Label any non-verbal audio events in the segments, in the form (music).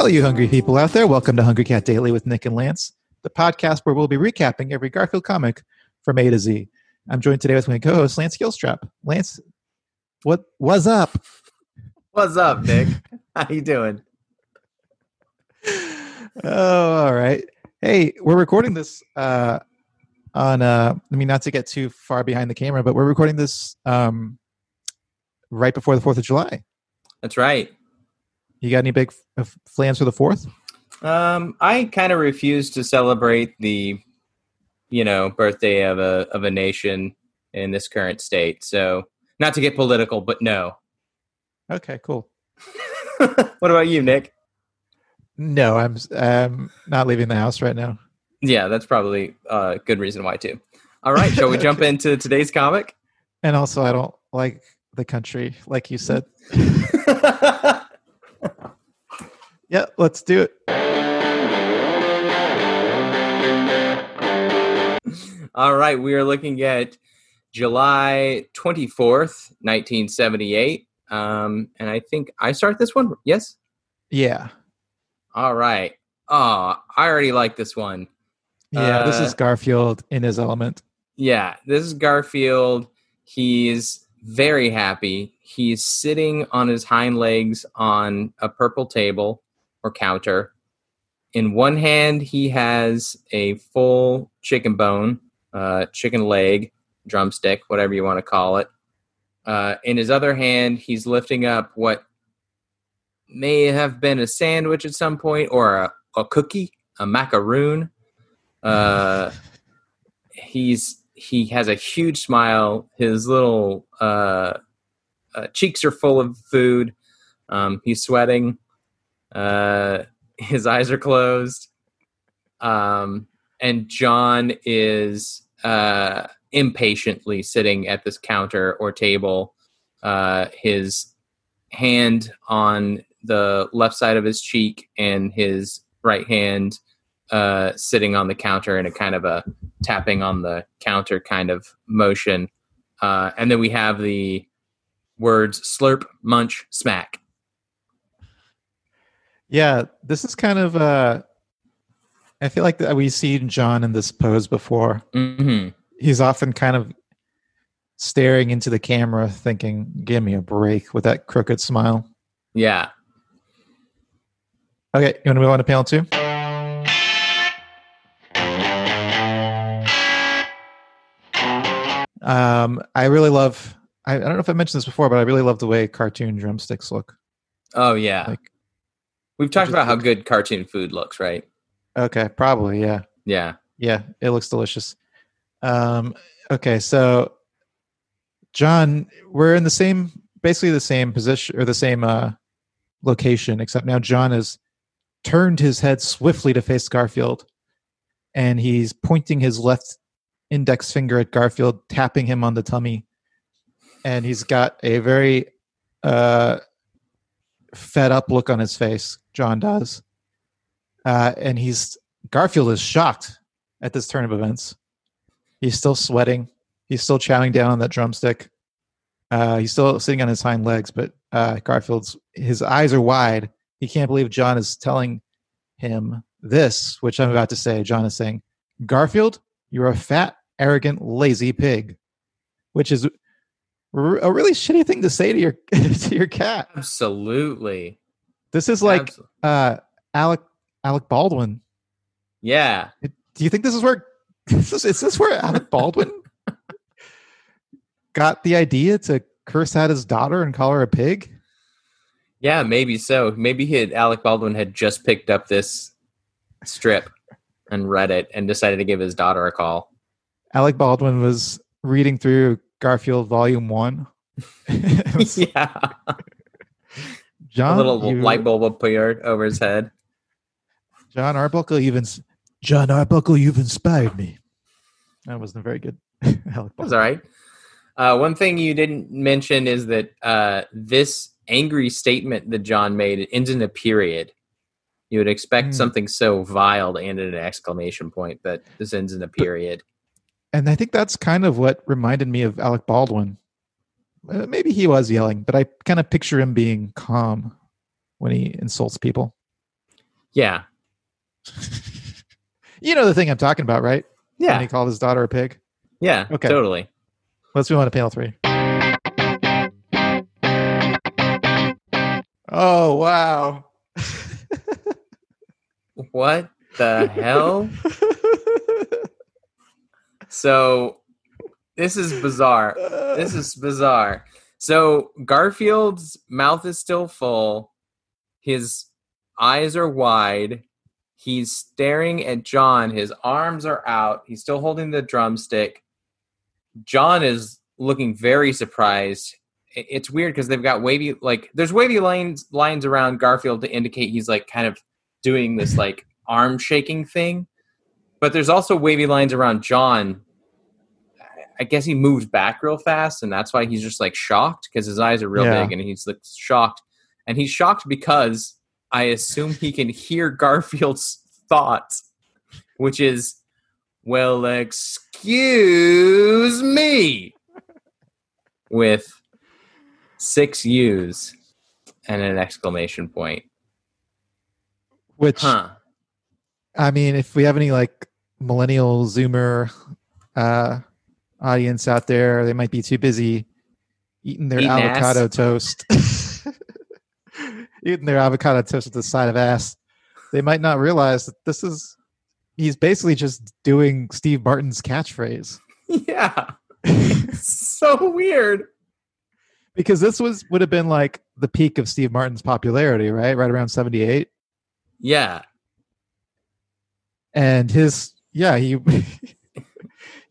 all you hungry people out there. Welcome to Hungry Cat Daily with Nick and Lance, the podcast where we'll be recapping every Garfield comic from A to Z. I'm joined today with my co-host Lance Gilstrap. Lance, what was up? What's up, Nick? (laughs) How you doing? Oh, all right. Hey, we're recording this uh on uh I mean not to get too far behind the camera, but we're recording this um right before the 4th of July. That's right. You got any big f- plans for the 4th? Um, I kind of refuse to celebrate the, you know, birthday of a of a nation in this current state. So, not to get political, but no. Okay, cool. (laughs) what about you, Nick? No, I'm I'm not leaving the house right now. Yeah, that's probably a good reason why too. All right, shall we (laughs) jump into today's comic? And also I don't like the country like you said. (laughs) Yeah, let's do it. All right, we are looking at July 24th, 1978. Um, and I think I start this one. Yes? Yeah. All right. Oh, I already like this one. Yeah, this Uh, is Garfield in his element. Yeah, this is Garfield. He's very happy. He's sitting on his hind legs on a purple table or counter. In one hand, he has a full chicken bone, uh, chicken leg, drumstick, whatever you want to call it. Uh, in his other hand, he's lifting up what may have been a sandwich at some point or a, a cookie, a macaroon. Uh, he's he has a huge smile. His little uh, uh, cheeks are full of food. Um, he's sweating. Uh, (laughs) his eyes are closed. Um, and John is uh, impatiently sitting at this counter or table. Uh, his hand on the left side of his cheek and his right hand uh, sitting on the counter in a kind of a tapping on the counter kind of motion. Uh, and then we have the words slurp, munch, smack. Yeah, this is kind of uh I feel like we've seen John in this pose before. hmm He's often kind of staring into the camera thinking, "Give me a break" with that crooked smile. Yeah. Okay, you want to move on to panel 2? Um, I really love. I, I don't know if I mentioned this before, but I really love the way cartoon drumsticks look. Oh, yeah. Like, We've talked about how good cartoon food looks, right? Okay, probably, yeah. Yeah. Yeah, it looks delicious. Um, okay, so John, we're in the same, basically the same position or the same uh, location, except now John has turned his head swiftly to face Garfield, and he's pointing his left index finger at Garfield, tapping him on the tummy, and he's got a very uh, fed up look on his face. John does, uh, and he's Garfield is shocked at this turn of events. He's still sweating. He's still chowing down on that drumstick. Uh, he's still sitting on his hind legs, but uh, Garfield's his eyes are wide. He can't believe John is telling him this, which I'm about to say. John is saying, "Garfield, you're a fat, arrogant, lazy pig," which is a really shitty thing to say to your (laughs) to your cat. Absolutely. This is like Absol- uh, Alec Alec Baldwin yeah. Do you think this is where (laughs) is this, is this where Alec Baldwin (laughs) got the idea to curse out his daughter and call her a pig? Yeah, maybe so. Maybe he had, Alec Baldwin had just picked up this strip and read it and decided to give his daughter a call. Alec Baldwin was reading through Garfield Volume One. (laughs) (laughs) yeah. John, a little you- light bulb appeared over his head. John Arbuckle even John Arbuckle, you've inspired me. That wasn't very good. (laughs) That was all right. Uh, one thing you didn't mention is that uh, this angry statement that John made it ends in a period. You would expect Hmm. something so vile to end in an exclamation point, but this ends in a period. And I think that's kind of what reminded me of Alec Baldwin. Uh, maybe he was yelling, but I kind of picture him being calm when he insults people. Yeah. (laughs) you know the thing I'm talking about, right? When Yeah. he called his daughter a pig. Yeah. Okay. Totally. Let's move on to panel three. Oh wow. (laughs) What the hell? (laughs) So this is bizarre. This is bizarre. So Garfield's mouth is still full. His eyes are wide. He's staring at John. His arms are out. He's still holding the drumstick. John is looking very surprised. It's weird because they've got wavy like there's wavy lines lines around Garfield to indicate he's like kind of doing this like arm shaking thing. But there's also wavy lines around John I guess he moved back real fast, and that's why he's just like shocked because his eyes are real Yeah. big, and he's like shocked, and he's shocked because I assume he can hear Garfield's (laughs) thoughts, which is, "Well, excuse me," with six U's and an exclamation point. Which Huh? I mean, if we have any like millennial Zoomer uh, audience out there, they might be too busy eating their Eating ass. avocado toast, (laughs) eating their avocado toast with the side of ass. They might not realize that this is he's basically just doing Steve Martin's catchphrase Yeah, (laughs) so weird. because this was would have been like the peak of Steve Martin's popularity, right? Right around seventy eight. Yeah, and his yeah he (laughs)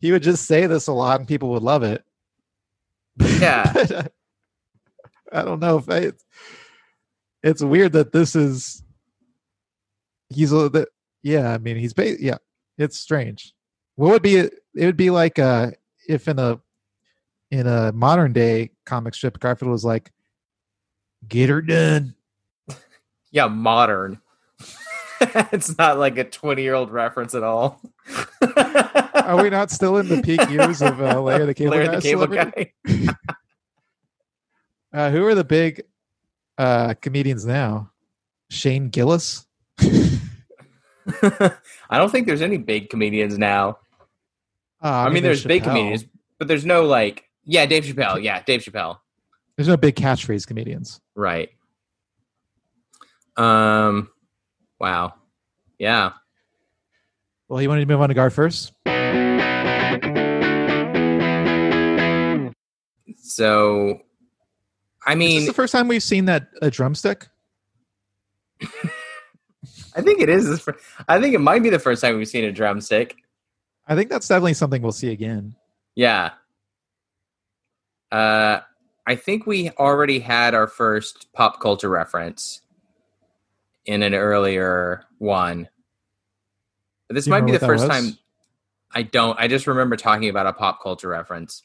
(laughs) he would just say this a lot and people would love it Yeah. (laughs) I, I don't know if I, it's weird that this is he's a that yeah i mean he's ba- yeah it's strange what would be it would be like uh if in a in a modern day comic strip garfield was like get her done (laughs) yeah, modern. it's not like a 20 year old reference at all. Are we not still in the peak years of uh, Larry the Cable Larry Guy the Cable? Guy. (laughs) Uh, who are the big uh, comedians now? Shane Gillis. (laughs) I don't think there's any big comedians now. Uh, I, mean, there's big comedians, but there's no like, yeah, Dave Chappelle. Yeah, Dave Chappelle. There's no big catchphrase comedians. Right. Um, wow. Yeah. Well, you wanted to move on to guard first? So, I Is mean, this the first time we've seen that a drumstick? (laughs) I think it is. I think it might be the first time we've seen a drumstick. I think that's definitely something we'll see again. Yeah. Uh, I think we already had our first pop culture reference in an earlier one. But this you might be the first was? time. I don't. I just remember talking about a pop culture reference.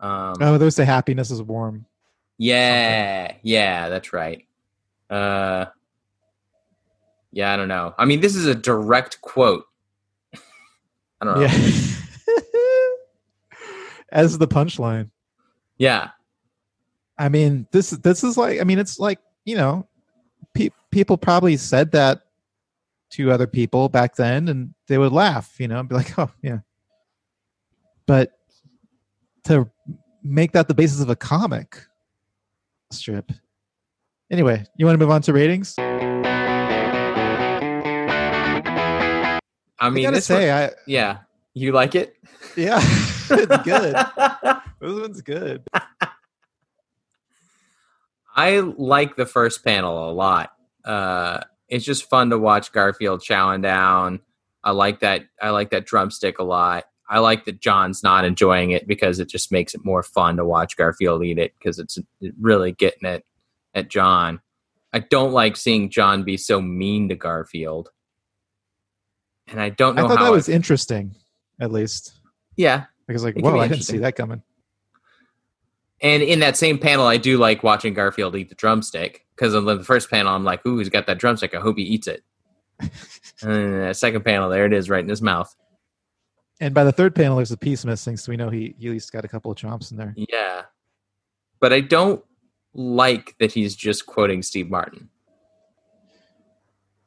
Um, Oh, there's the happiness is warm. yeah, yeah, that's right. Uh, yeah, I don't know. I mean, this is a direct quote. (laughs) I don't know. Yeah. (laughs) As the punchline. yeah. I mean, this this is like I mean, it's like you know, pe- people probably said that to other people back then, and they would laugh, you know, be like, (laughs) "Oh, yeah." But to make that the basis of a comic strip. Anyway, you want to move on to ratings? I I mean, gotta this one- say, I yeah. You like it? yeah, (laughs) it's good. (laughs) This one's good. I like the first panel a lot. Uh, it's just fun to watch Garfield chowing down. I like that. I like that drumstick a lot. I like that John's not enjoying it because it just makes it more fun to watch Garfield eat it because it's really getting it at John. I don't like seeing John be so mean to Garfield, and I don't I know thought how. that it- was interesting, at least. yeah, Because like, It whoa, I didn't see that coming. And in that same panel, I do like watching Garfield eat the drumstick because in the first panel, I'm like, "Ooh, he's got that drumstick. I hope he eats it." (laughs) and second panel, there it is, right in his mouth. And by the third panel, there's a piece missing, so we know he, he at least got a couple of chomps in there. Yeah, but I don't like that he's just quoting Steve Martin.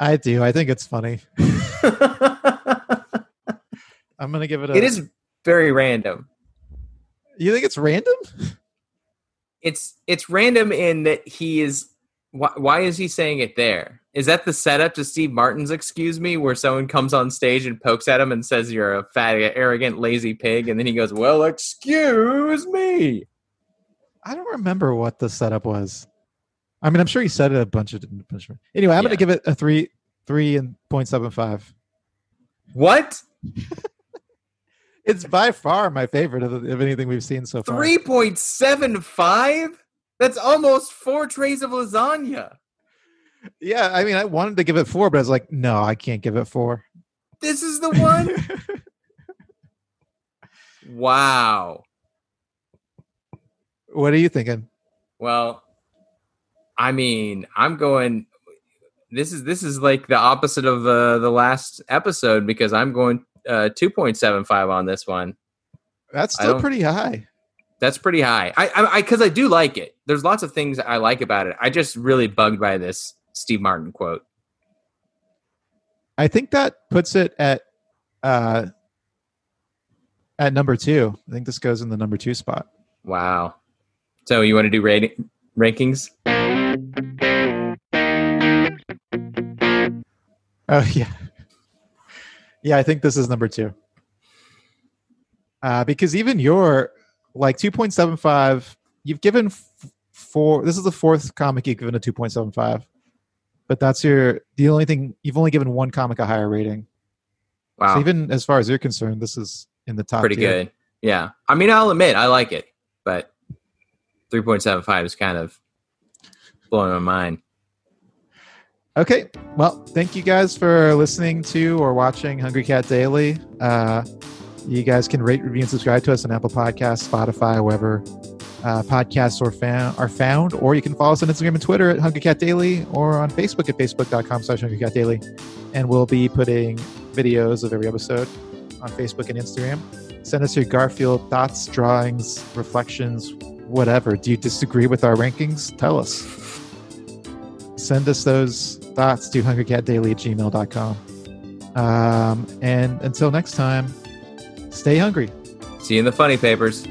I do. I think it's funny. (laughs) I'm gonna give it a. it is very random. You think it's random? It's it's random in that he is. Why, why is he saying it there? Is that the setup to Steve Martin's "Excuse Me," where someone comes on stage and pokes at him and says, "You're a fat, arrogant, lazy pig," and then he goes, "Well, excuse me." I don't remember what the setup was. I mean, I'm sure he said it a bunch of different. Anyway, I'm Yeah. gonna give it a three, three and point seven five. What? (laughs) It's by far my favorite of, of anything we've seen so far. Three point seven five? That's almost four trays of lasagna. Yeah, I mean, I wanted to give it four, but I was like, no, I can't give it four. This is the one. (laughs) wow. what are you thinking? Well, I mean, I'm going. This is this is like the opposite of uh, the last episode because I'm going uh, 2.75 on this one. That's still pretty high. That's pretty high. I I because I, do like it. There's lots of things I like about it. I just really bugged by this Steve Martin quote. I think that puts it at uh at number two. I think this goes in the number two spot. Wow. So you want to do rating rankings? Oh (laughs) yeah, yeah. I think this is number two. Uh, because even your like two point seven five, you've given f- four. This is the fourth comic you've given a two point seven five, but that's your the only thing you've only given one comic a higher rating. Wow. So even as far as you're concerned, this is in the top. pretty tier. good. Yeah. I mean, I'll admit I like it, but 3.75 is kind of blowing my mind. Okay. Well, thank you guys for listening to or watching Hungry Cat Daily. Uh, you guys can rate, review, and subscribe to us on Apple Podcasts, Spotify, wherever uh, podcasts are found, are found. Or you can follow us on Instagram and Twitter at Hungry Cat Daily or on Facebook at facebook.com slash Hungry Cat Daily. And we'll be putting videos of every episode on Facebook and Instagram. Send us your Garfield thoughts, drawings, reflections, whatever. Do you disagree with our rankings? Tell us send us those thoughts to hungrycatdaily at gmail.com. Um, and until next time, stay hungry. See you in the funny papers.